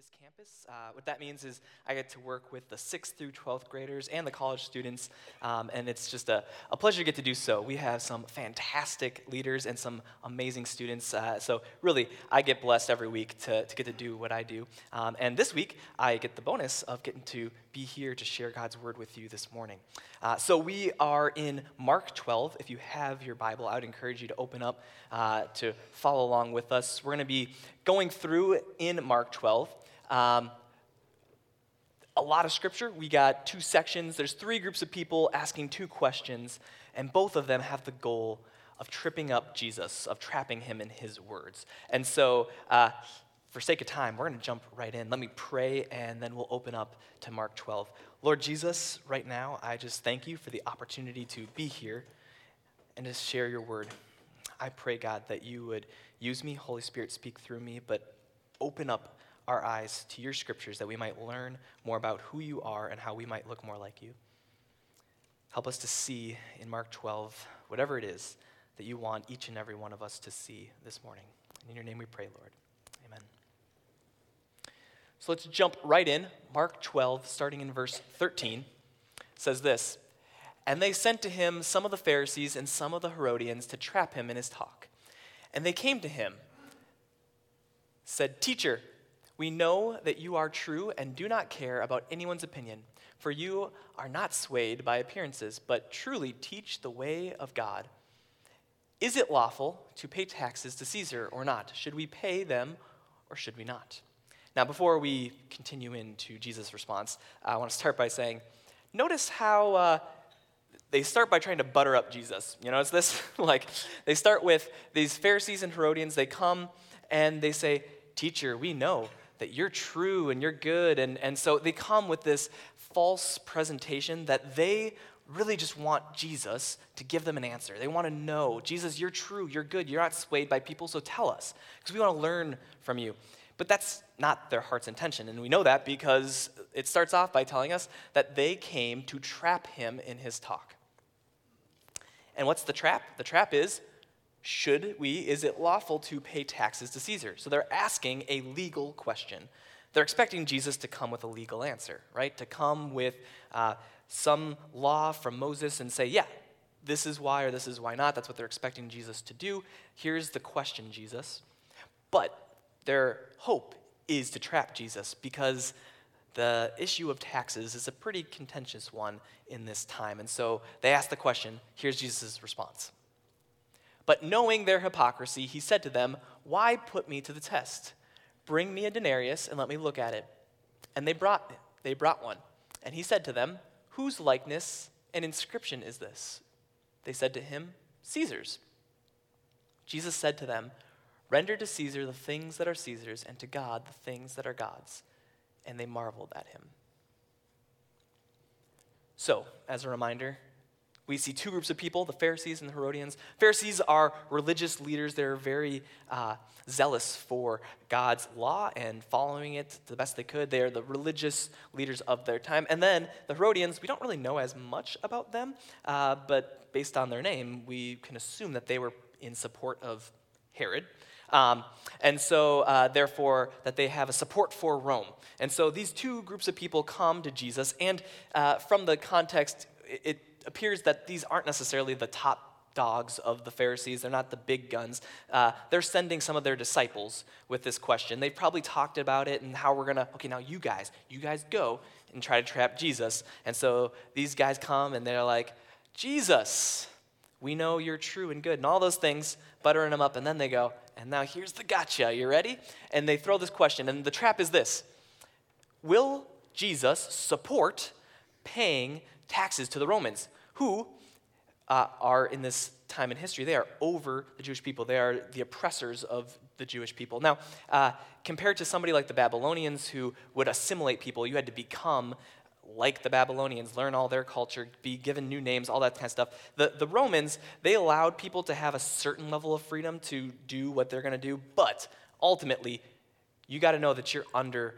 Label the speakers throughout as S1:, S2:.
S1: this campus. Uh, what that means is I get to work with the 6th through 12th graders and the college students, um, and it's just a, a, pleasure to get to do so. We have some fantastic leaders and some amazing students, uh, so really, I get blessed every week to, to get to do what I do. Um, and this week, I get the bonus of getting to be here to share God's word with you this morning. Uh, so we are in Mark 12. If you have your Bible, I would encourage you to open up uh, to follow along with us. We're going to be going through in Mark 12. Um, a lot of scripture. We got two sections. There's three groups of people asking two questions, and both of them have the goal of tripping up Jesus, of trapping him in his words. And so, uh, for sake of time, we're going to jump right in. Let me pray, and then we'll open up to Mark 12. Lord Jesus, right now, I just thank you for the opportunity to be here and to share your word. I pray, God, that you would use me, Holy Spirit, speak through me, but open up our eyes to your scriptures that we might learn more about who you are and how we might look more like you. Help us to see in Mark 12 whatever it is that you want each and every one of us to see this morning. And In your name we pray, Lord. Amen. So let's jump right in. Mark 12, starting in verse 13, says this And they sent to him some of the Pharisees and some of the Herodians to trap him in his talk. And they came to him, said, Teacher, we know that you are true and do not care about anyone's opinion, for you are not swayed by appearances, but truly teach the way of God. Is it lawful to pay taxes to Caesar or not? Should we pay them or should we not? Now, before we continue into Jesus' response, I want to start by saying, notice how uh, they start by trying to butter up Jesus. You notice this? like, they start with these Pharisees and Herodians, they come and they say, Teacher, we know that you're true and you're good. And, and so they come with this false presentation that they really just want Jesus to give them an answer. They want to know, Jesus, you're true, you're good, you're not swayed by people, so tell us, because we want to learn from you. But that's not their heart's intention. And we know that because it starts off by telling us that they came to trap him in his talk. And what's the trap? The trap is should we, is it lawful to pay taxes to Caesar? So they're asking a legal question. They're expecting Jesus to come with a legal answer, right? To come with uh, some law from Moses and say, yeah, this is why or this is why not. That's what they're expecting Jesus to do. Here's the question, Jesus. But their hope is to trap Jesus because the issue of taxes is a pretty contentious one in this time. And so they ask the question. Here's Jesus' response. But knowing their hypocrisy, he said to them, Why put me to the test? Bring me a denarius and let me look at it. And they brought, they brought one. And he said to them, Whose likeness and inscription is this? They said to him, Caesar's. Jesus said to them, Render to Caesar the things that are Caesar's, and to God the things that are God's. And they marveled at him. So, as a reminder, we see two groups of people the Pharisees and the Herodians. Pharisees are religious leaders, they're very uh, zealous for God's law and following it the best they could. They are the religious leaders of their time. And then the Herodians, we don't really know as much about them, uh, but based on their name, we can assume that they were in support of Herod. Um, and so, uh, therefore, that they have a support for Rome. And so, these two groups of people come to Jesus, and uh, from the context, it, appears that these aren't necessarily the top dogs of the Pharisees. They're not the big guns. Uh, they're sending some of their disciples with this question. They've probably talked about it and how we're going to, okay, now you guys, you guys go and try to trap Jesus. And so these guys come and they're like, Jesus, we know you're true and good, and all those things, buttering them up. And then they go, and now here's the gotcha. You ready? And they throw this question. And the trap is this Will Jesus support paying taxes to the Romans, who uh, are in this time in history, they are over the Jewish people. They are the oppressors of the Jewish people. Now, uh, compared to somebody like the Babylonians who would assimilate people, you had to become like the Babylonians, learn all their culture, be given new names, all that kind of stuff. The, the Romans, they allowed people to have a certain level of freedom to do what they're going to do, but ultimately, you got to know that you're under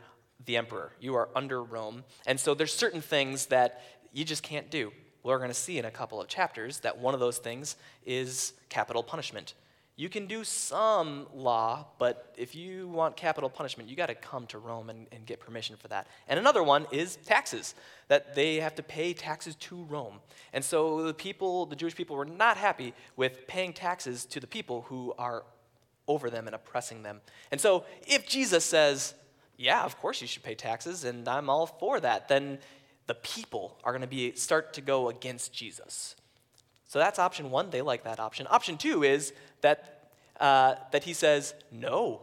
S1: the emperor. You are under Rome. And so there's certain things that you just can't do. We're going to see in a couple of chapters that one of those things is capital punishment. You can do some law, but if you want capital punishment, you got to come to Rome and, and, get permission for that. And another one is taxes, that they have to pay taxes to Rome. And so the people, the Jewish people, were not happy with paying taxes to the people who are over them and oppressing them. And so if Jesus says, yeah, of course you should pay taxes, and I'm all for that, then the people are going to be start to go against Jesus. So that's option one. They like that option. Option two is that, uh, that he says, no,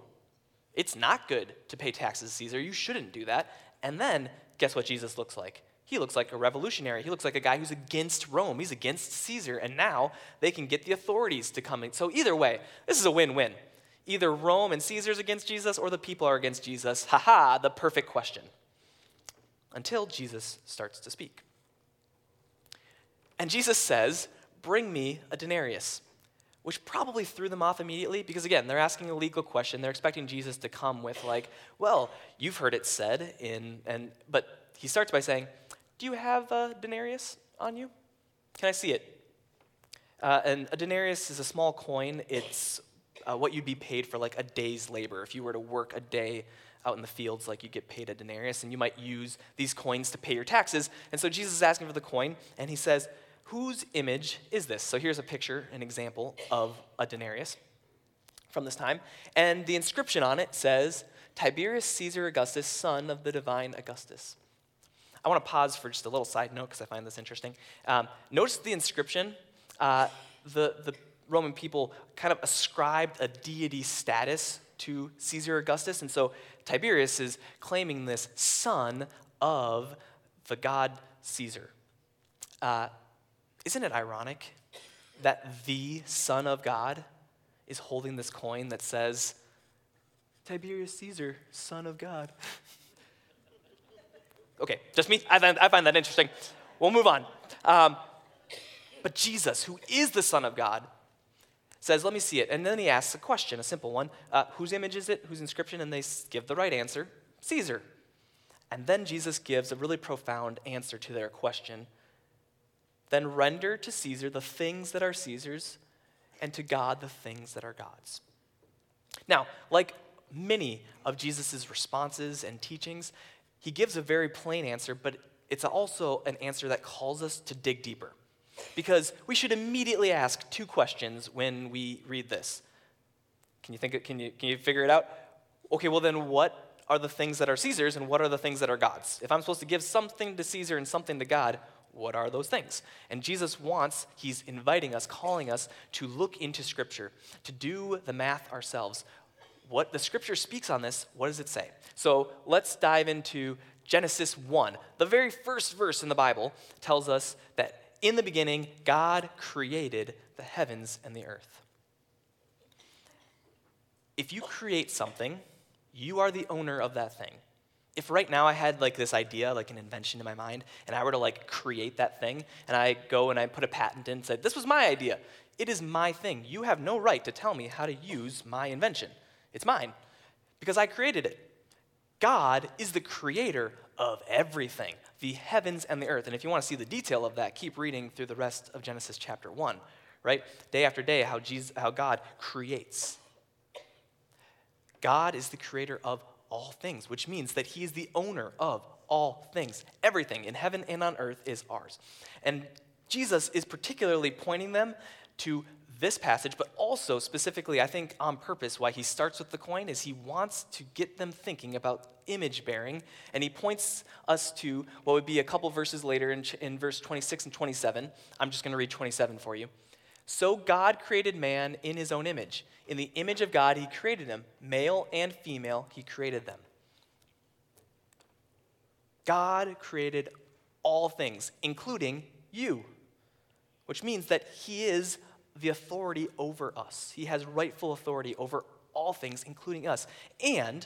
S1: it's not good to pay taxes, Caesar. You shouldn't do that. And then, guess what Jesus looks like? He looks like a revolutionary. He looks like a guy who's against Rome. He's against Caesar. And now they can get the authorities to come in. So, either way, this is a win win. Either Rome and Caesar's against Jesus or the people are against Jesus. Ha ha, the perfect question. Until Jesus starts to speak. And Jesus says, Bring me a denarius, which probably threw them off immediately because, again, they're asking a legal question. They're expecting Jesus to come with, like, well, you've heard it said in, and, but he starts by saying, Do you have a denarius on you? Can I see it? Uh, and a denarius is a small coin. It's uh, what you'd be paid for like a day's labor. If you were to work a day out in the fields, like you get paid a denarius, and you might use these coins to pay your taxes. And so Jesus is asking for the coin, and he says, Whose image is this? So here's a picture, an example of a denarius from this time. And the inscription on it says, Tiberius Caesar Augustus, son of the divine Augustus. I want to pause for just a little side note because I find this interesting. Um, notice the inscription. Uh, the, the Roman people kind of ascribed a deity status to Caesar Augustus. And so Tiberius is claiming this son of the god Caesar. Uh, isn't it ironic that the Son of God is holding this coin that says, Tiberius Caesar, Son of God? okay, just me? I find, I find that interesting. We'll move on. Um, but Jesus, who is the Son of God, says, Let me see it. And then he asks a question, a simple one uh, Whose image is it? Whose inscription? And they give the right answer Caesar. And then Jesus gives a really profound answer to their question then render to Caesar the things that are Caesar's, and to God the things that are God's. Now, like many of Jesus' responses and teachings, he gives a very plain answer, but it's also an answer that calls us to dig deeper. Because we should immediately ask two questions when we read this. Can you think of, can you can you figure it out? Okay, well then what are the things that are Caesar's and what are the things that are God's? If I'm supposed to give something to Caesar and something to God, what are those things? And Jesus wants, he's inviting us, calling us to look into Scripture, to do the math ourselves. What the Scripture speaks on this, what does it say? So let's dive into Genesis 1. The very first verse in the Bible tells us that in the beginning, God created the heavens and the earth. If you create something, you are the owner of that thing if right now I had like this idea, like an invention in my mind, and I were to like create that thing, and I go and I put a patent in and said, this was my idea. It is my thing. You have no right to tell me how to use my invention. It's mine because I created it. God is the creator of everything, the heavens and the earth. And if you want to see the detail of that, keep reading through the rest of Genesis chapter 1, right? Day after day, how, Jesus, how God creates. God is the creator of all things, which means that he is the owner of all things. Everything in heaven and on earth is ours. And Jesus is particularly pointing them to this passage, but also specifically, I think on purpose, why he starts with the coin is he wants to get them thinking about image bearing. And he points us to what would be a couple verses later in, in verse 26 and 27. I'm just going to read 27 for you. So God created man in his own image. In the image of God, he created him. Male and female, he created them. God created all things, including you, which means that he is the authority over us. He has rightful authority over all things, including us. And,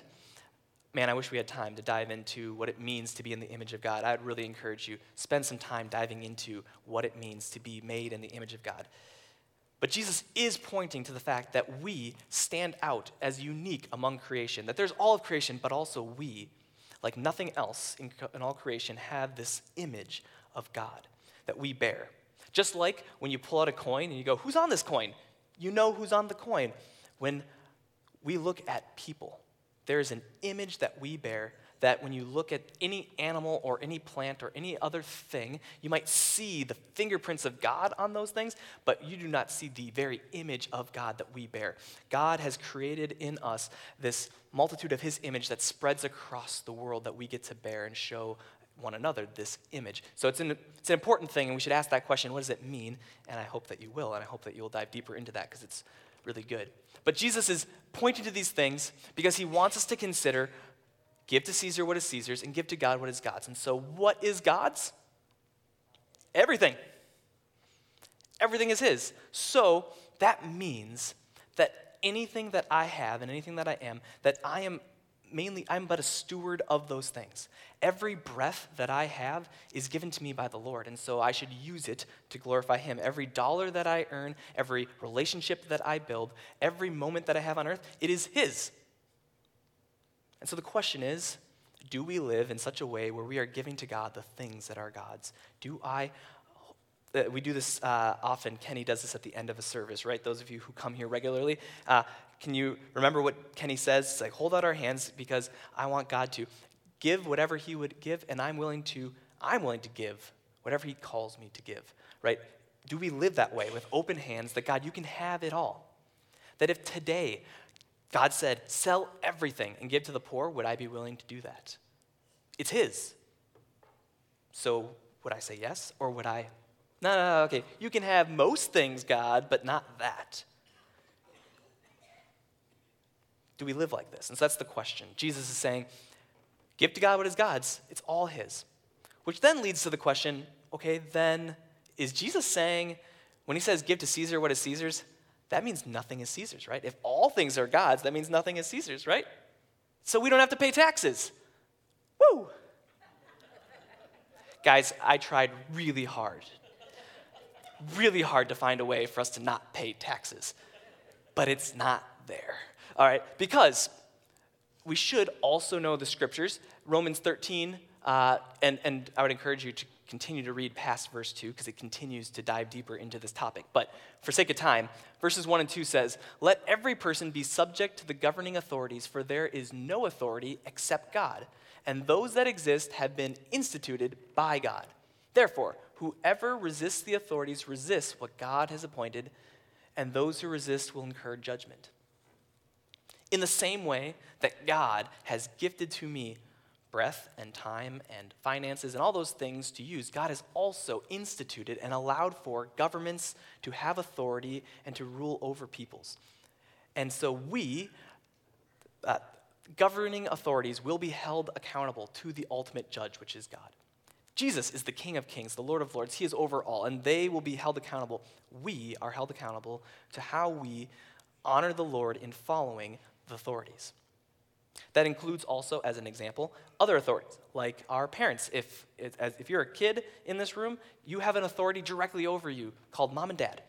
S1: man, I wish we had time to dive into what it means to be in the image of God. I'd really encourage you, spend some time diving into what it means to be made in the image of God. But Jesus is pointing to the fact that we stand out as unique among creation, that there's all of creation, but also we, like nothing else in, in all creation, have this image of God that we bear. Just like when you pull out a coin and you go, Who's on this coin? You know who's on the coin. When we look at people, there is an image that we bear that when you look at any animal or any plant or any other thing, you might see the fingerprints of God on those things, but you do not see the very image of God that we bear. God has created in us this multitude of His image that spreads across the world that we get to bear and show one another this image. So it's an, it's an important thing, and we should ask that question what does it mean? And I hope that you will, and I hope that you will dive deeper into that because it's really good. But Jesus is pointing to these things because he wants us to consider Give to Caesar what is Caesar's and give to God what is God's. And so, what is God's? Everything. Everything is His. So, that means that anything that I have and anything that I am, that I am mainly, I'm but a steward of those things. Every breath that I have is given to me by the Lord, and so I should use it to glorify Him. Every dollar that I earn, every relationship that I build, every moment that I have on earth, it is His. And so the question is do we live in such a way where we are giving to God the things that are God's? Do I? Uh, we do this uh, often. Kenny does this at the end of a service, right? Those of you who come here regularly. Uh, can you remember what Kenny says? It's like, hold out our hands because I want God to give whatever He would give, and I'm willing to, I'm willing to give whatever He calls me to give, right? Do we live that way with open hands that God, you can have it all? That if today God said, Sell everything and give to the poor, would I be willing to do that? It's His. So would I say yes, or would I? No, no, no, okay. You can have most things, God, but not that. Do we live like this? And so that's the question. Jesus is saying, Give to God what is God's, it's all His. Which then leads to the question okay, then is Jesus saying, when He says, Give to Caesar what is Caesar's, that means nothing is Caesar's, right? If all things are God's, that means nothing is Caesar's, right? So we don't have to pay taxes. Woo! Guys, I tried really hard, really hard to find a way for us to not pay taxes, but it's not there. All right, because we should also know the scriptures. Romans 13, uh, and, and I would encourage you to continue to read past verse 2 because it continues to dive deeper into this topic. But for sake of time, verses 1 and 2 says, Let every person be subject to the governing authorities, for there is no authority except God, and those that exist have been instituted by God. Therefore, whoever resists the authorities resists what God has appointed, and those who resist will incur judgment. In the same way that God has gifted to me breath and time and finances and all those things to use, God has also instituted and allowed for governments to have authority and to rule over peoples. And so we, uh, governing authorities, will be held accountable to the ultimate judge, which is God. Jesus is the King of Kings, the Lord of Lords. He is over all, and they will be held accountable. We are held accountable to how we honor the Lord in following the authorities. That includes also, as an example, other authorities, like our parents. If, if you're a kid in this room, you have an authority directly over you called mom and dad,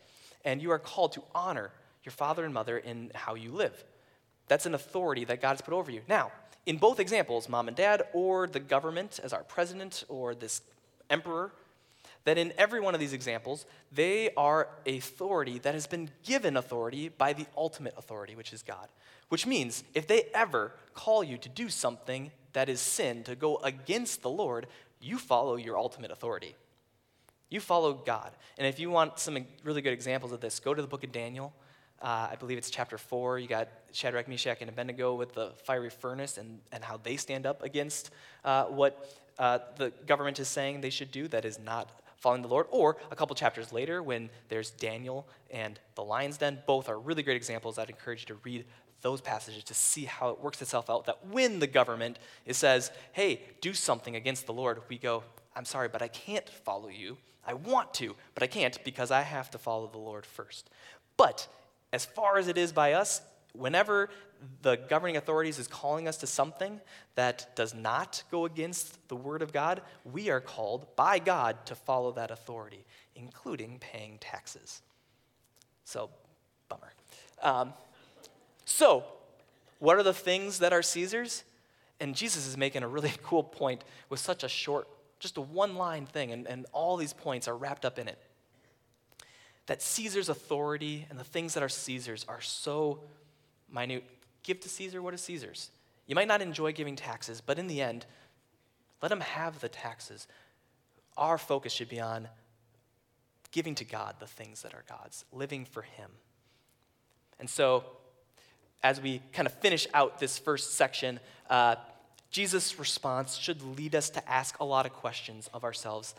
S1: and you are called to honor your father and mother in how you live. That's an authority that God has put over you. Now, in both examples, mom and dad, or the government as our president, or this emperor, that in every one of these examples, they are authority that has been given authority by the ultimate authority, which is God. Which means if they ever call you to do something that is sin, to go against the Lord, you follow your ultimate authority. You follow God. And if you want some really good examples of this, go to the book of Daniel. Uh, I believe it's chapter 4. You got Shadrach, Meshach, and Abednego with the fiery furnace and, and how they stand up against uh, what uh, the government is saying they should do that is not following the Lord. Or a couple chapters later, when there's Daniel and the lion's den, both are really great examples. I'd encourage you to read those passages to see how it works itself out that when the government it says, hey, do something against the Lord, we go, I'm sorry, but I can't follow you. I want to, but I can't because I have to follow the Lord first. But as far as it is by us, whenever the governing authorities is calling us to something that does not go against the word of God, we are called by God to follow that authority, including paying taxes. So, bummer. Um, so, what are the things that are Caesar's? And Jesus is making a really cool point with such a short, just a one line thing, and, and all these points are wrapped up in it. That Caesar's authority and the things that are Caesar's are so minute. Give to Caesar what is Caesar's. You might not enjoy giving taxes, but in the end, let him have the taxes. Our focus should be on giving to God the things that are God's, living for Him. And so, as we kind of finish out this first section, uh, Jesus' response should lead us to ask a lot of questions of ourselves.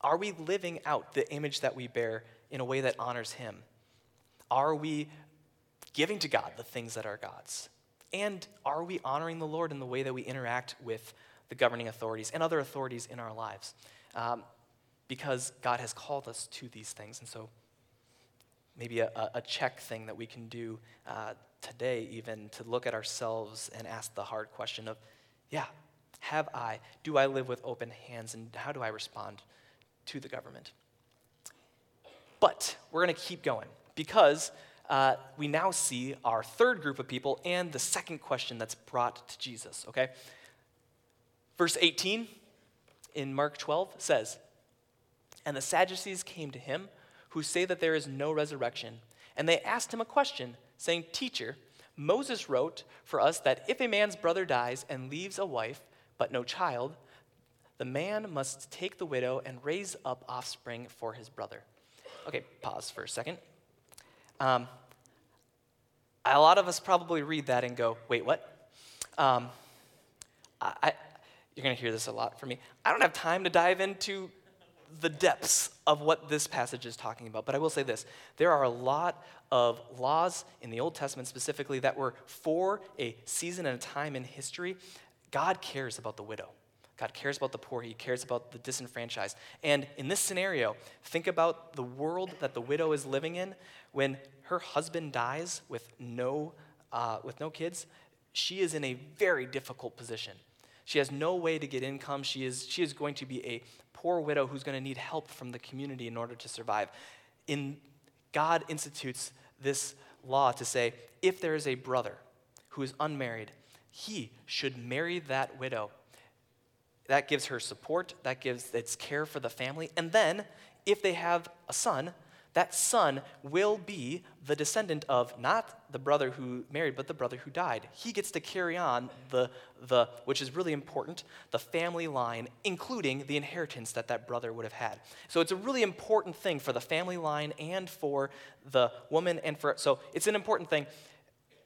S1: Are we living out the image that we bear in a way that honors Him? Are we giving to God the things that are God's? And are we honoring the Lord in the way that we interact with the governing authorities and other authorities in our lives? Um, because God has called us to these things. And so, maybe a, a check thing that we can do uh, today, even to look at ourselves and ask the hard question of, yeah, have I? Do I live with open hands? And how do I respond to the government? But we're going to keep going because uh, we now see our third group of people and the second question that's brought to Jesus, okay? Verse 18 in Mark 12 says, And the Sadducees came to him who say that there is no resurrection. And they asked him a question, saying, Teacher, Moses wrote for us that if a man's brother dies and leaves a wife, but no child, the man must take the widow and raise up offspring for his brother. Okay, pause for a second. Um, a lot of us probably read that and go, wait, what? Um, I, I, you're going to hear this a lot from me. I don't have time to dive into the depths of what this passage is talking about, but I will say this there are a lot of laws in the Old Testament specifically that were for a season and a time in history. God cares about the widow. God cares about the poor. He cares about the disenfranchised. And in this scenario, think about the world that the widow is living in when her husband dies with no, uh, with no kids. She is in a very difficult position. She has no way to get income. She is, she is going to be a poor widow who's going to need help from the community in order to survive. In, God institutes this law to say if there is a brother who is unmarried, he should marry that widow. That gives her support, that gives its care for the family. And then, if they have a son, that son will be the descendant of not the brother who married, but the brother who died. He gets to carry on the, the which is really important, the family line, including the inheritance that that brother would have had. So it's a really important thing for the family line and for the woman and for, so it's an important thing.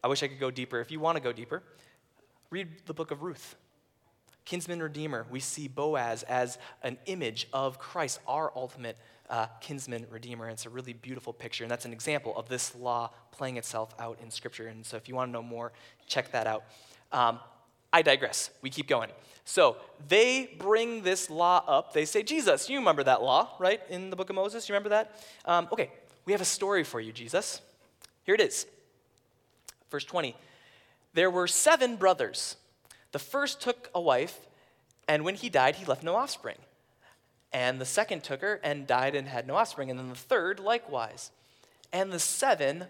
S1: I wish I could go deeper. If you want to go deeper, read the book of Ruth. Kinsman Redeemer, we see Boaz as an image of Christ, our ultimate uh, kinsman redeemer. And it's a really beautiful picture. And that's an example of this law playing itself out in Scripture. And so if you want to know more, check that out. Um, I digress. We keep going. So they bring this law up. They say, Jesus, you remember that law, right? In the book of Moses, you remember that? Um, okay, we have a story for you, Jesus. Here it is. Verse 20. There were seven brothers. The first took a wife, and when he died, he left no offspring. And the second took her and died and had no offspring. And then the third likewise. And the seven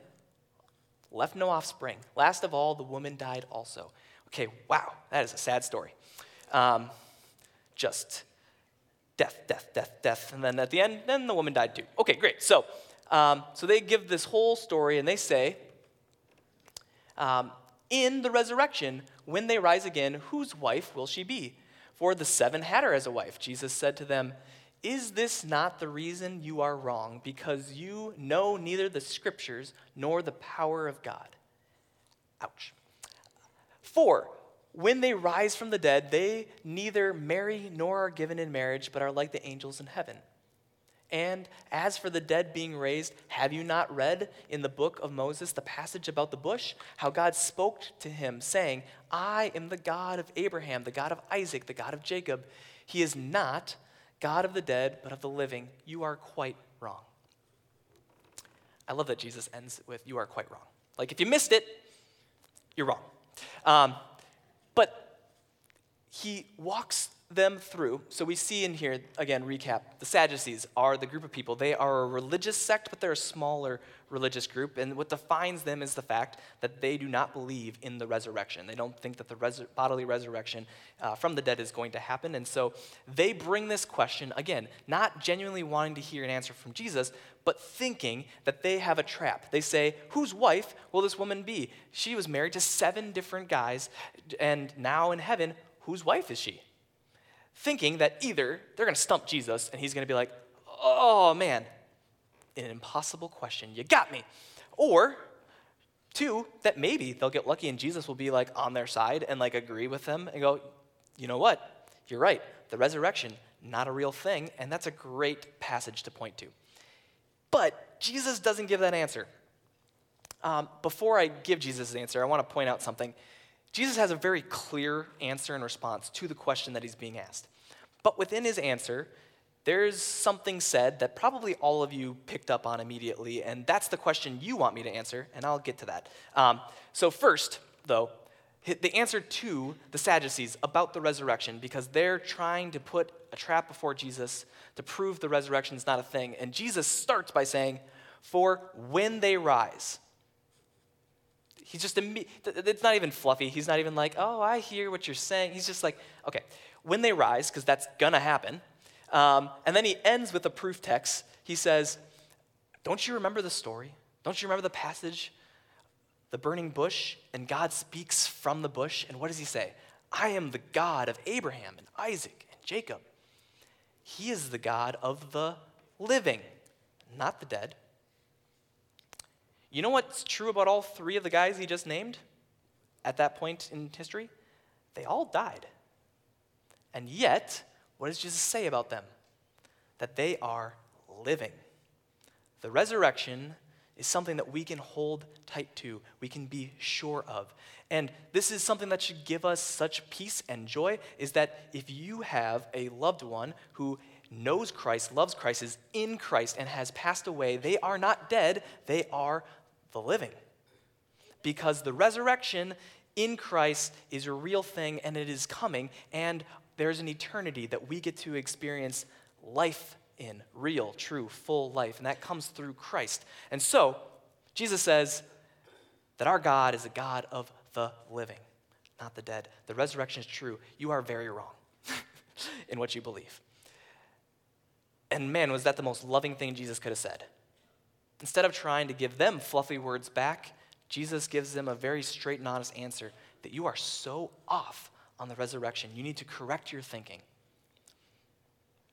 S1: left no offspring. Last of all, the woman died also. Okay, wow, that is a sad story. Um, just death, death, death, death. And then at the end, then the woman died too. Okay, great. So, um, so they give this whole story and they say, um, in the resurrection, when they rise again, whose wife will she be? For the seven had her as a wife. Jesus said to them, Is this not the reason you are wrong? Because you know neither the scriptures nor the power of God. Ouch. For, when they rise from the dead, they neither marry nor are given in marriage, but are like the angels in heaven. And as for the dead being raised, have you not read in the book of Moses the passage about the bush? How God spoke to him, saying, I am the God of Abraham, the God of Isaac, the God of Jacob. He is not God of the dead, but of the living. You are quite wrong. I love that Jesus ends with, You are quite wrong. Like, if you missed it, you're wrong. Um, but he walks them through. So we see in here, again, recap the Sadducees are the group of people. They are a religious sect, but they're a smaller religious group. And what defines them is the fact that they do not believe in the resurrection. They don't think that the bodily resurrection uh, from the dead is going to happen. And so they bring this question, again, not genuinely wanting to hear an answer from Jesus, but thinking that they have a trap. They say, Whose wife will this woman be? She was married to seven different guys, and now in heaven, whose wife is she? Thinking that either they're going to stump Jesus and he's going to be like, oh man, an impossible question. You got me. Or, two, that maybe they'll get lucky and Jesus will be like on their side and like agree with them and go, you know what? You're right. The resurrection, not a real thing. And that's a great passage to point to. But Jesus doesn't give that answer. Um, before I give Jesus' answer, I want to point out something. Jesus has a very clear answer and response to the question that he's being asked. But within his answer, there's something said that probably all of you picked up on immediately, and that's the question you want me to answer, and I'll get to that. Um, so, first, though, the answer to the Sadducees about the resurrection, because they're trying to put a trap before Jesus to prove the resurrection is not a thing. And Jesus starts by saying, For when they rise, He's just, it's not even fluffy. He's not even like, oh, I hear what you're saying. He's just like, okay, when they rise, because that's gonna happen. Um, and then he ends with a proof text. He says, Don't you remember the story? Don't you remember the passage? The burning bush, and God speaks from the bush. And what does he say? I am the God of Abraham and Isaac and Jacob. He is the God of the living, not the dead. You know what's true about all three of the guys he just named at that point in history? They all died. And yet, what does Jesus say about them? That they are living. The resurrection is something that we can hold tight to, we can be sure of. And this is something that should give us such peace and joy is that if you have a loved one who knows Christ, loves Christ, is in Christ, and has passed away, they are not dead, they are the living. Because the resurrection in Christ is a real thing and it is coming, and there's an eternity that we get to experience life in real, true, full life, and that comes through Christ. And so, Jesus says that our God is a God of the living, not the dead. The resurrection is true. You are very wrong in what you believe. And man, was that the most loving thing Jesus could have said? Instead of trying to give them fluffy words back, Jesus gives them a very straight and honest answer that you are so off on the resurrection. You need to correct your thinking.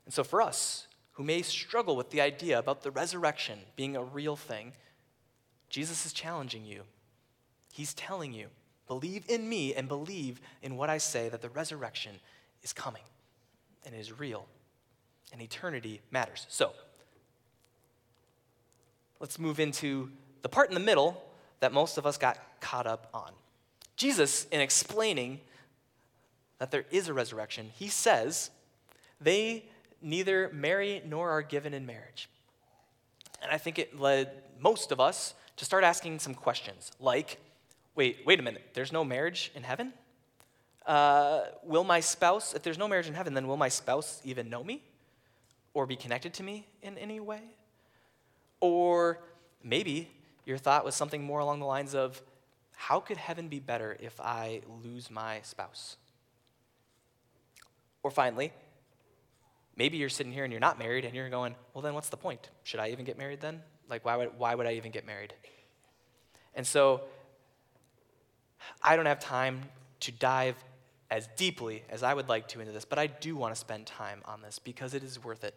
S1: And so, for us who may struggle with the idea about the resurrection being a real thing, Jesus is challenging you. He's telling you, believe in me and believe in what I say that the resurrection is coming and is real and eternity matters. So, let's move into the part in the middle that most of us got caught up on. Jesus, in explaining that there is a resurrection, he says, they neither marry nor are given in marriage. And I think it led most of us to start asking some questions like, wait, wait a minute, there's no marriage in heaven? Uh, will my spouse, if there's no marriage in heaven, then will my spouse even know me or be connected to me in any way? Or maybe your thought was something more along the lines of, how could heaven be better if I lose my spouse? Or finally, maybe you're sitting here and you're not married and you're going, well, then what's the point? Should I even get married then? Like, why would, why would I even get married? And so, I don't have time to dive as deeply as I would like to into this, but I do want to spend time on this because it is worth it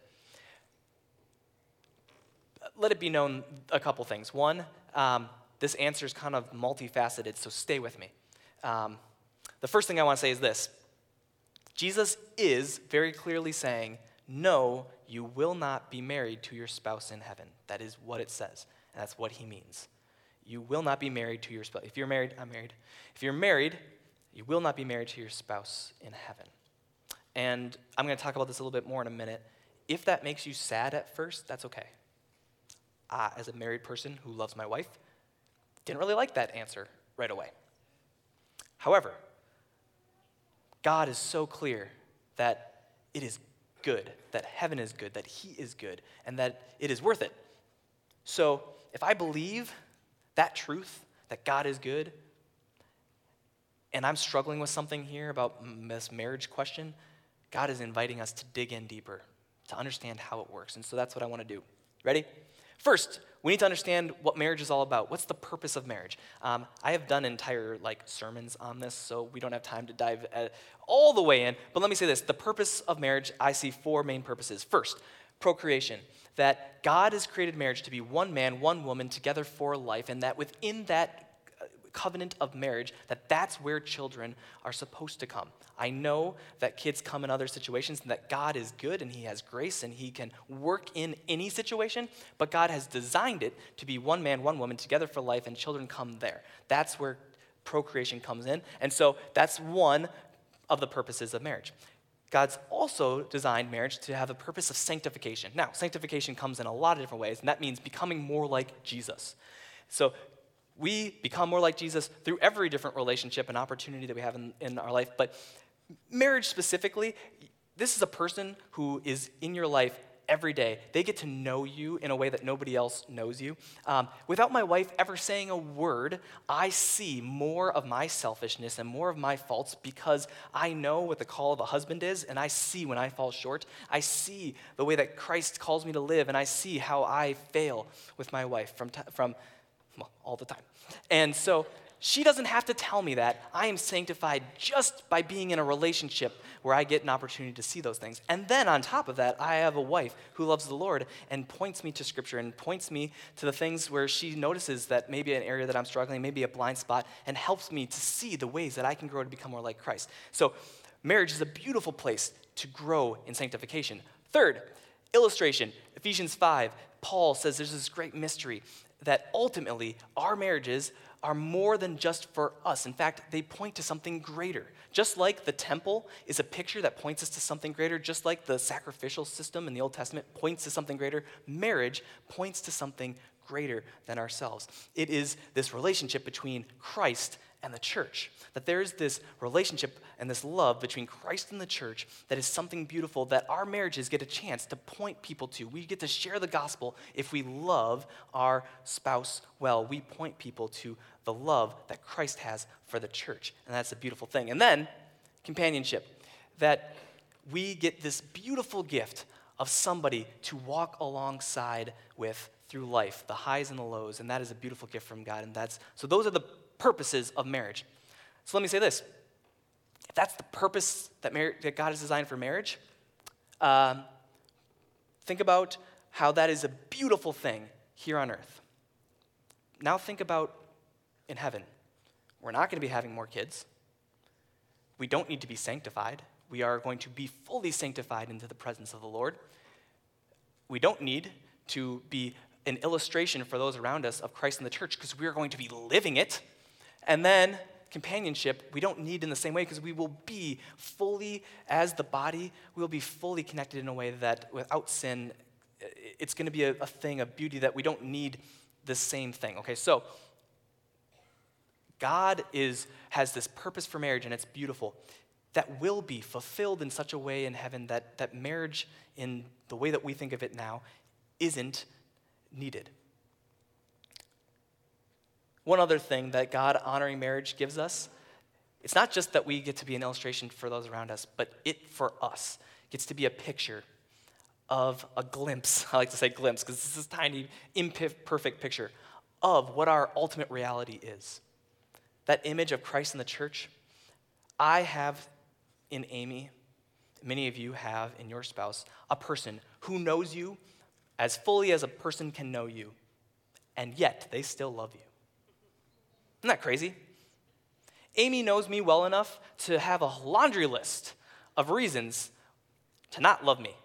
S1: let it be known a couple things. One, um, this answer is kind of multifaceted, so stay with me. Um, the first thing I want to say is this Jesus is very clearly saying, No, you will not be married to your spouse in heaven. That is what it says, and that's what he means. You will not be married to your spouse. If you're married, I'm married. If you're married, you will not be married to your spouse in heaven. And I'm going to talk about this a little bit more in a minute. If that makes you sad at first, that's okay uh, as a married person who loves my wife, didn't really like that answer right away. However, God is so clear that it is good, that heaven is good, that He is good, and that it is worth it. So if I believe that truth, that God is good, and I'm struggling with something here about this marriage question, God is inviting us to dig in deeper, to understand how it works. And so that's what I want to do. Ready? First, we need to understand what marriage is all about. What's the purpose of marriage? Um, I have done entire like sermons on this, so we don't have time to dive uh, all the way in. But let me say this: the purpose of marriage, I see four main purposes. First, procreation. That God has created marriage to be one man, one woman together for life, and that within that covenant of marriage that that's where children are supposed to come. I know that kids come in other situations and that God is good and He has grace and He can work in any situation, but God has designed it to be one man, one woman together for life, and children come there. That's where procreation comes in. And so that's one of the purposes of marriage. God's also designed marriage to have a purpose of sanctification. Now, sanctification comes in a lot of different ways, and that means becoming more like Jesus. So, we become more like Jesus through every different relationship and opportunity that we have in, in our life. But marriage specifically, this is a person who is in your life every day. They get to know you in a way that nobody else knows you. Um, without my wife ever saying a word, I see more of my selfishness and more of my faults because I know what the call of a husband is, and I see when I fall short. I see the way that Christ calls me to live, and I see how I fail with my wife from, t- from well, all the time. And so she doesn't have to tell me that. I am sanctified just by being in a relationship where I get an opportunity to see those things. And then on top of that, I have a wife who loves the Lord and points me to Scripture and points me to the things where she notices that maybe an area that I'm struggling, maybe a blind spot, and helps me to see the ways that I can grow to become more like Christ. So, marriage is a beautiful place to grow in sanctification. Third, illustration Ephesians 5. Paul says there's this great mystery that ultimately our marriages are more than just for us. In fact, they point to something greater. Just like the temple is a picture that points us to something greater, just like the sacrificial system in the Old Testament points to something greater, marriage points to something greater than ourselves. It is this relationship between Christ and the church. That there's this relationship and this love between Christ and the church that is something beautiful that our marriages get a chance to point people to. We get to share the gospel if we love our spouse well. We point people to the love that Christ has for the church. And that's a beautiful thing. And then, companionship. That we get this beautiful gift of somebody to walk alongside with through life, the highs and the lows, and that is a beautiful gift from God. And that's so those are the purposes of marriage. So let me say this if that's the purpose that, mar- that God has designed for marriage, um, think about how that is a beautiful thing here on earth. Now think about in heaven. We're not going to be having more kids. We don't need to be sanctified. We are going to be fully sanctified into the presence of the Lord. We don't need to be an illustration for those around us of Christ in the church because we are going to be living it. And then companionship, we don't need in the same way because we will be fully, as the body, we will be fully connected in a way that without sin, it's going to be a, a thing of beauty that we don't need the same thing. Okay, so God is, has this purpose for marriage and it's beautiful that will be fulfilled in such a way in heaven that, that marriage, in the way that we think of it now, isn't needed. One other thing that God honoring marriage gives us it's not just that we get to be an illustration for those around us, but it for us gets to be a picture of a glimpse. I like to say glimpse because this is tiny, imperfect picture of what our ultimate reality is. That image of Christ in the church, I have in Amy, many of you have in your spouse, a person who knows you as fully as a person can know you, and yet they still love you. Isn't that crazy? Amy knows me well enough to have a laundry list of reasons to not love me,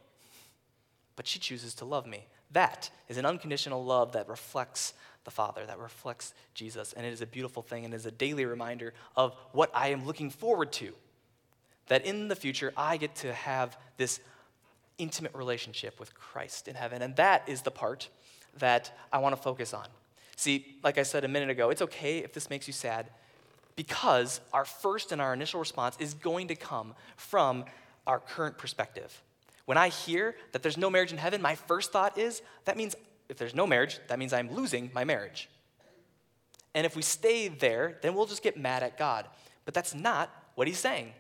S1: but she chooses to love me. That is an unconditional love that reflects the Father, that reflects Jesus, and it is a beautiful thing and is a daily reminder of what I am looking forward to. That in the future, I get to have this intimate relationship with Christ in heaven, and that is the part that I want to focus on. See, like I said a minute ago, it's okay if this makes you sad. because our first and our initial response is going to come from our current perspective. When I hear that there's no marriage in heaven, my first thought is that means if there's no marriage, that means I'm losing my marriage. And if we stay there, then we'll just get mad at God. But that's not what he's saying.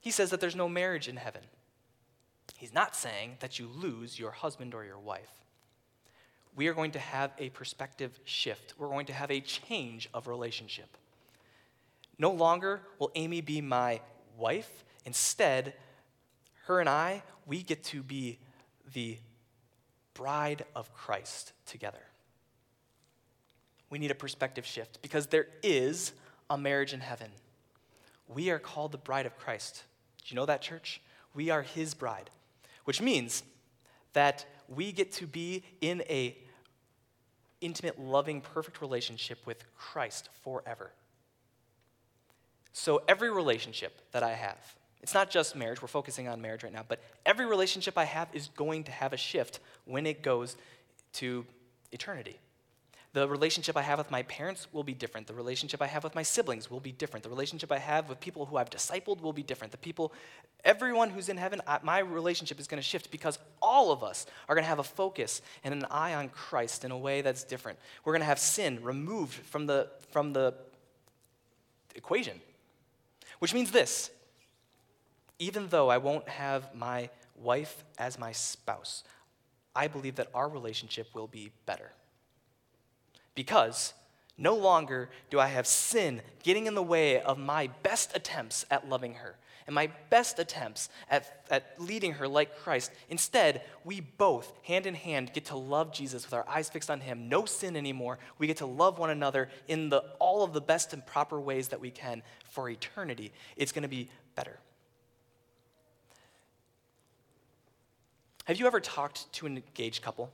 S1: He says that there's no marriage in heaven. He's not saying that you lose your husband or your wife. We are going to have a perspective shift. We're going to have a change of relationship. No longer will Amy be my wife. Instead, her and I, we get to be the bride of Christ together. We need a perspective shift because there is a marriage in heaven. We are called the bride of Christ. Do you know that, church? We are his bride, which means that we get to be in a intimate, loving, perfect relationship with Christ forever. So every relationship that I have, it's not just marriage, we're focusing on marriage right now, but every relationship I have is going to have a shift when it goes to eternity. The relationship I have with my parents will be different. The relationship I have with my siblings will be different. The relationship I have with people who I've discipled will be different. The people, everyone who's in heaven, I, my relationship is going to shift because all of us are going to have a focus and an eye on Christ in a way that's different. We're going to have sin removed from the, from the equation, which means this even though I won't have my wife as my spouse, I believe that our relationship will be better. Because no longer do I have sin getting in the way of my best attempts at loving her and my best attempts at, at leading her like Christ. Instead, we both, hand in hand, get to love Jesus with our eyes fixed on him. No sin anymore. We get to love one another in the, all of the best and proper ways that we can for eternity. It's going to be better. Have you ever talked to an engaged couple?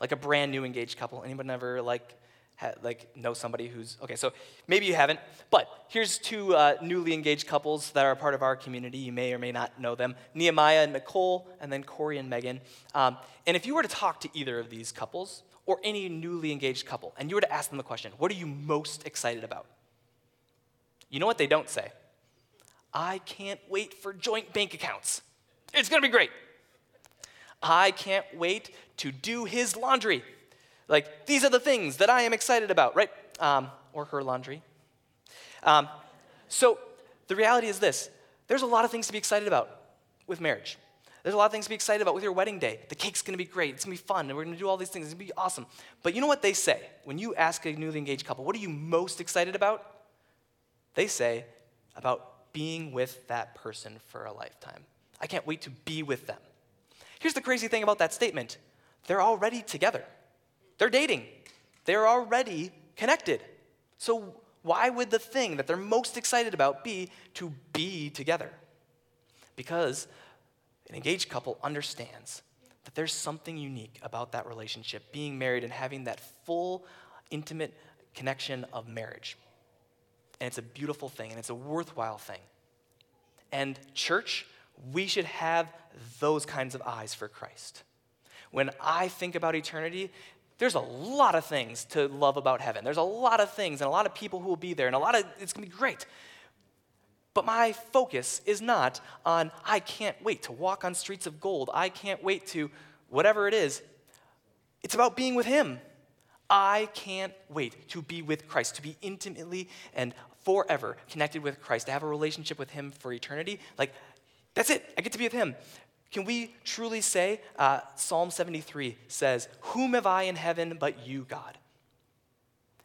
S1: Like a brand new engaged couple? Anyone ever like like know somebody who's okay? So maybe you haven't, but here's two uh, newly engaged couples that are part of our community. You may or may not know them: Nehemiah and Nicole, and then Corey and Megan. Um, and if you were to talk to either of these couples or any newly engaged couple, and you were to ask them the question, "What are you most excited about?" You know what they don't say? I can't wait for joint bank accounts. It's gonna be great. I can't wait to do his laundry. Like, these are the things that I am excited about, right? Um, or her laundry. Um, so, the reality is this there's a lot of things to be excited about with marriage. There's a lot of things to be excited about with your wedding day. The cake's gonna be great, it's gonna be fun, and we're gonna do all these things. It's gonna be awesome. But you know what they say? When you ask a newly engaged couple, what are you most excited about? They say, about being with that person for a lifetime. I can't wait to be with them. Here's the crazy thing about that statement they're already together, they're dating, they're already connected. So, why would the thing that they're most excited about be to be together? Because an engaged couple understands that there's something unique about that relationship, being married and having that full, intimate connection of marriage. And it's a beautiful thing and it's a worthwhile thing. And, church, we should have those kinds of eyes for Christ. When I think about eternity, there's a lot of things to love about heaven. There's a lot of things and a lot of people who will be there, and a lot of it's gonna be great. But my focus is not on, I can't wait to walk on streets of gold. I can't wait to whatever it is. It's about being with Him. I can't wait to be with Christ, to be intimately and forever connected with Christ, to have a relationship with Him for eternity. Like, that's it. I get to be with him. Can we truly say, uh, Psalm 73 says, Whom have I in heaven but you, God?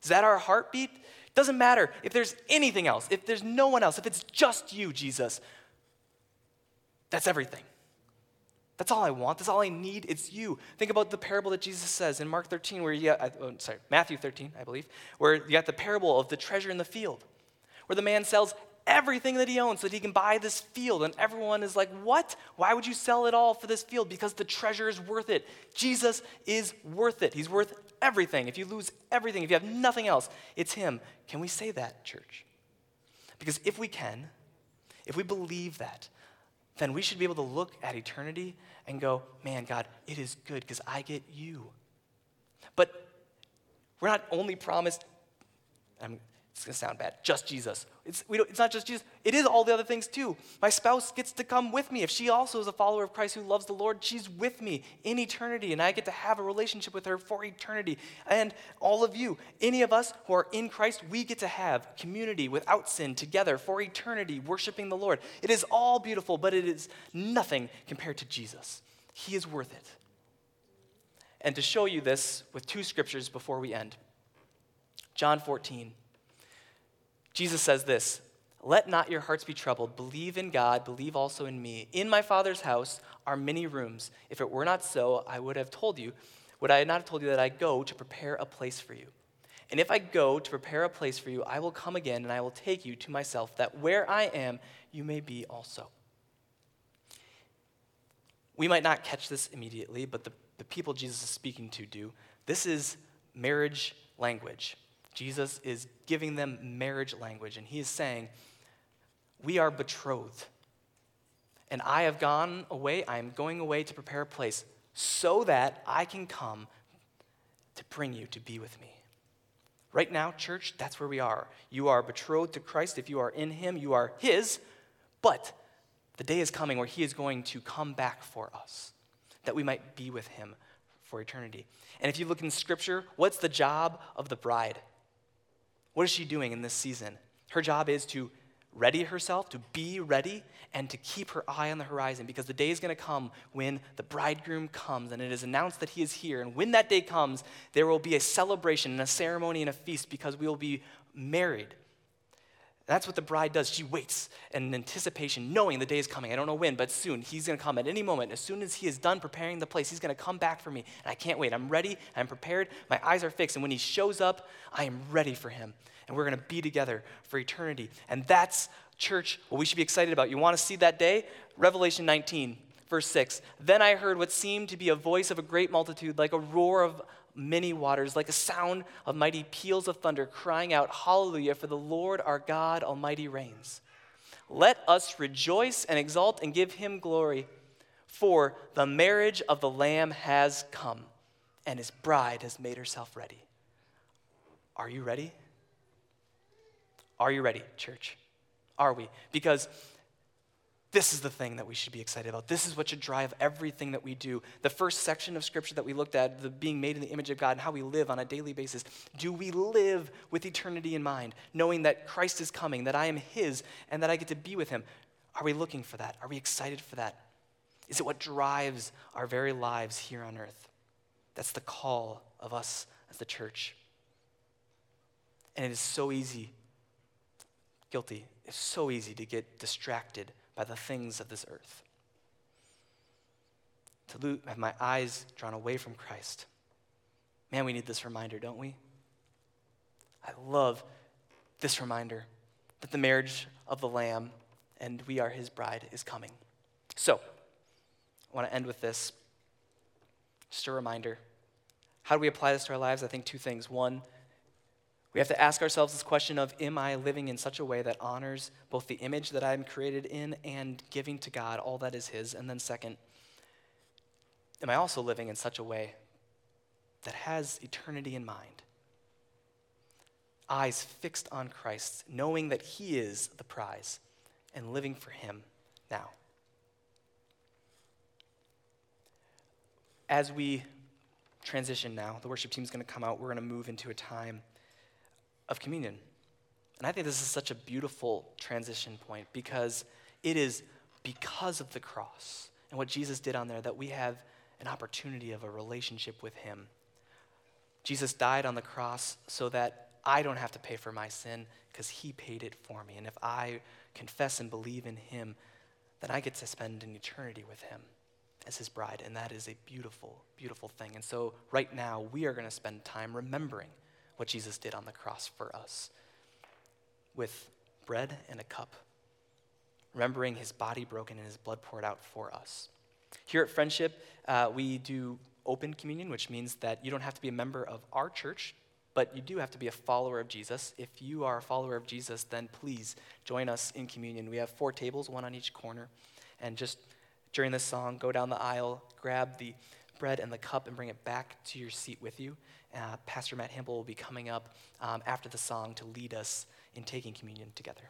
S1: Is that our heartbeat? Doesn't matter if there's anything else, if there's no one else, if it's just you, Jesus. That's everything. That's all I want. That's all I need. It's you. Think about the parable that Jesus says in Mark 13, where you got, oh, sorry, Matthew 13, I believe, where you got the parable of the treasure in the field, where the man sells everything that he owns so that he can buy this field. And everyone is like, What? Why would you sell it all for this field? Because the treasure is worth it. Jesus is worth it. He's worth everything. If you lose everything, if you have nothing else, it's him. Can we say that, church? Because if we can, if we believe that, then we should be able to look at eternity and go, Man, God, it is good because I get you. But we're not only promised, I'm it's to sound bad, just Jesus. It's, it's not just Jesus, it is all the other things too. My spouse gets to come with me. If she also is a follower of Christ who loves the Lord, she's with me in eternity, and I get to have a relationship with her for eternity. And all of you, any of us who are in Christ, we get to have community without sin together for eternity, worshiping the Lord. It is all beautiful, but it is nothing compared to Jesus. He is worth it. And to show you this with two scriptures before we end John 14. Jesus says this Let not your hearts be troubled. Believe in God, believe also in me. In my Father's house are many rooms. If it were not so, I would have told you. Would I not have told you that I go to prepare a place for you? And if I go to prepare a place for you, I will come again and I will take you to myself, that where I am, you may be also. We might not catch this immediately, but the, the people Jesus is speaking to do. This is marriage language. Jesus is giving them marriage language, and he is saying, We are betrothed. And I have gone away, I am going away to prepare a place so that I can come to bring you to be with me. Right now, church, that's where we are. You are betrothed to Christ. If you are in him, you are his. But the day is coming where he is going to come back for us, that we might be with him for eternity. And if you look in scripture, what's the job of the bride? What is she doing in this season? Her job is to ready herself, to be ready, and to keep her eye on the horizon because the day is going to come when the bridegroom comes and it is announced that he is here. And when that day comes, there will be a celebration and a ceremony and a feast because we will be married. That's what the bride does. She waits in anticipation, knowing the day is coming. I don't know when, but soon. He's going to come at any moment. As soon as he is done preparing the place, he's going to come back for me. And I can't wait. I'm ready. I'm prepared. My eyes are fixed. And when he shows up, I am ready for him. And we're going to be together for eternity. And that's, church, what we should be excited about. You want to see that day? Revelation 19, verse 6. Then I heard what seemed to be a voice of a great multitude, like a roar of many waters, like a sound of mighty peals of thunder, crying out, Hallelujah, for the Lord our God Almighty reigns. Let us rejoice and exult and give him glory, for the marriage of the Lamb has come, and his bride has made herself ready. Are you ready? Are you ready, church? Are we? Because this is the thing that we should be excited about. This is what should drive everything that we do. The first section of scripture that we looked at, the being made in the image of God and how we live on a daily basis. Do we live with eternity in mind, knowing that Christ is coming, that I am His, and that I get to be with Him? Are we looking for that? Are we excited for that? Is it what drives our very lives here on earth? That's the call of us as the church. And it is so easy, guilty, it's so easy to get distracted by the things of this earth. To have my eyes drawn away from Christ. Man, we need this reminder, don't we? I love this reminder that the marriage of the Lamb and we are his bride is coming. So, I want to end with this. Just a reminder. How do we apply this to our lives? I think two things. One, we have to ask ourselves this question of Am I living in such a way that honors both the image that I'm created in and giving to God all that is His? And then, second, am I also living in such a way that has eternity in mind? Eyes fixed on Christ, knowing that He is the prize, and living for Him now. As we transition now, the worship team is going to come out. We're going to move into a time of communion. And I think this is such a beautiful transition point because it is because of the cross and what Jesus did on there that we have an opportunity of a relationship with Him. Jesus died on the cross so that I don't have to pay for my sin because He paid it for me. And if I confess and believe in Him, then I get to spend an eternity with Him as His bride. And that is a beautiful, beautiful thing. And so, right now, we are going to spend time remembering what Jesus did on the cross for us with bread and a cup, remembering his body broken and his blood poured out for us. Here at Friendship, uh, we do open communion, which means that you don't have to be a member of our church, but you do have to be a follower of Jesus. If you are a follower of Jesus, then please join us in communion. We have four tables, one on each corner. And just during this song, go down the aisle, grab the bread and the cup and bring it back to your seat with you. Uh, Pastor Matt Hempel will be coming up um, after the song to lead us in taking communion together.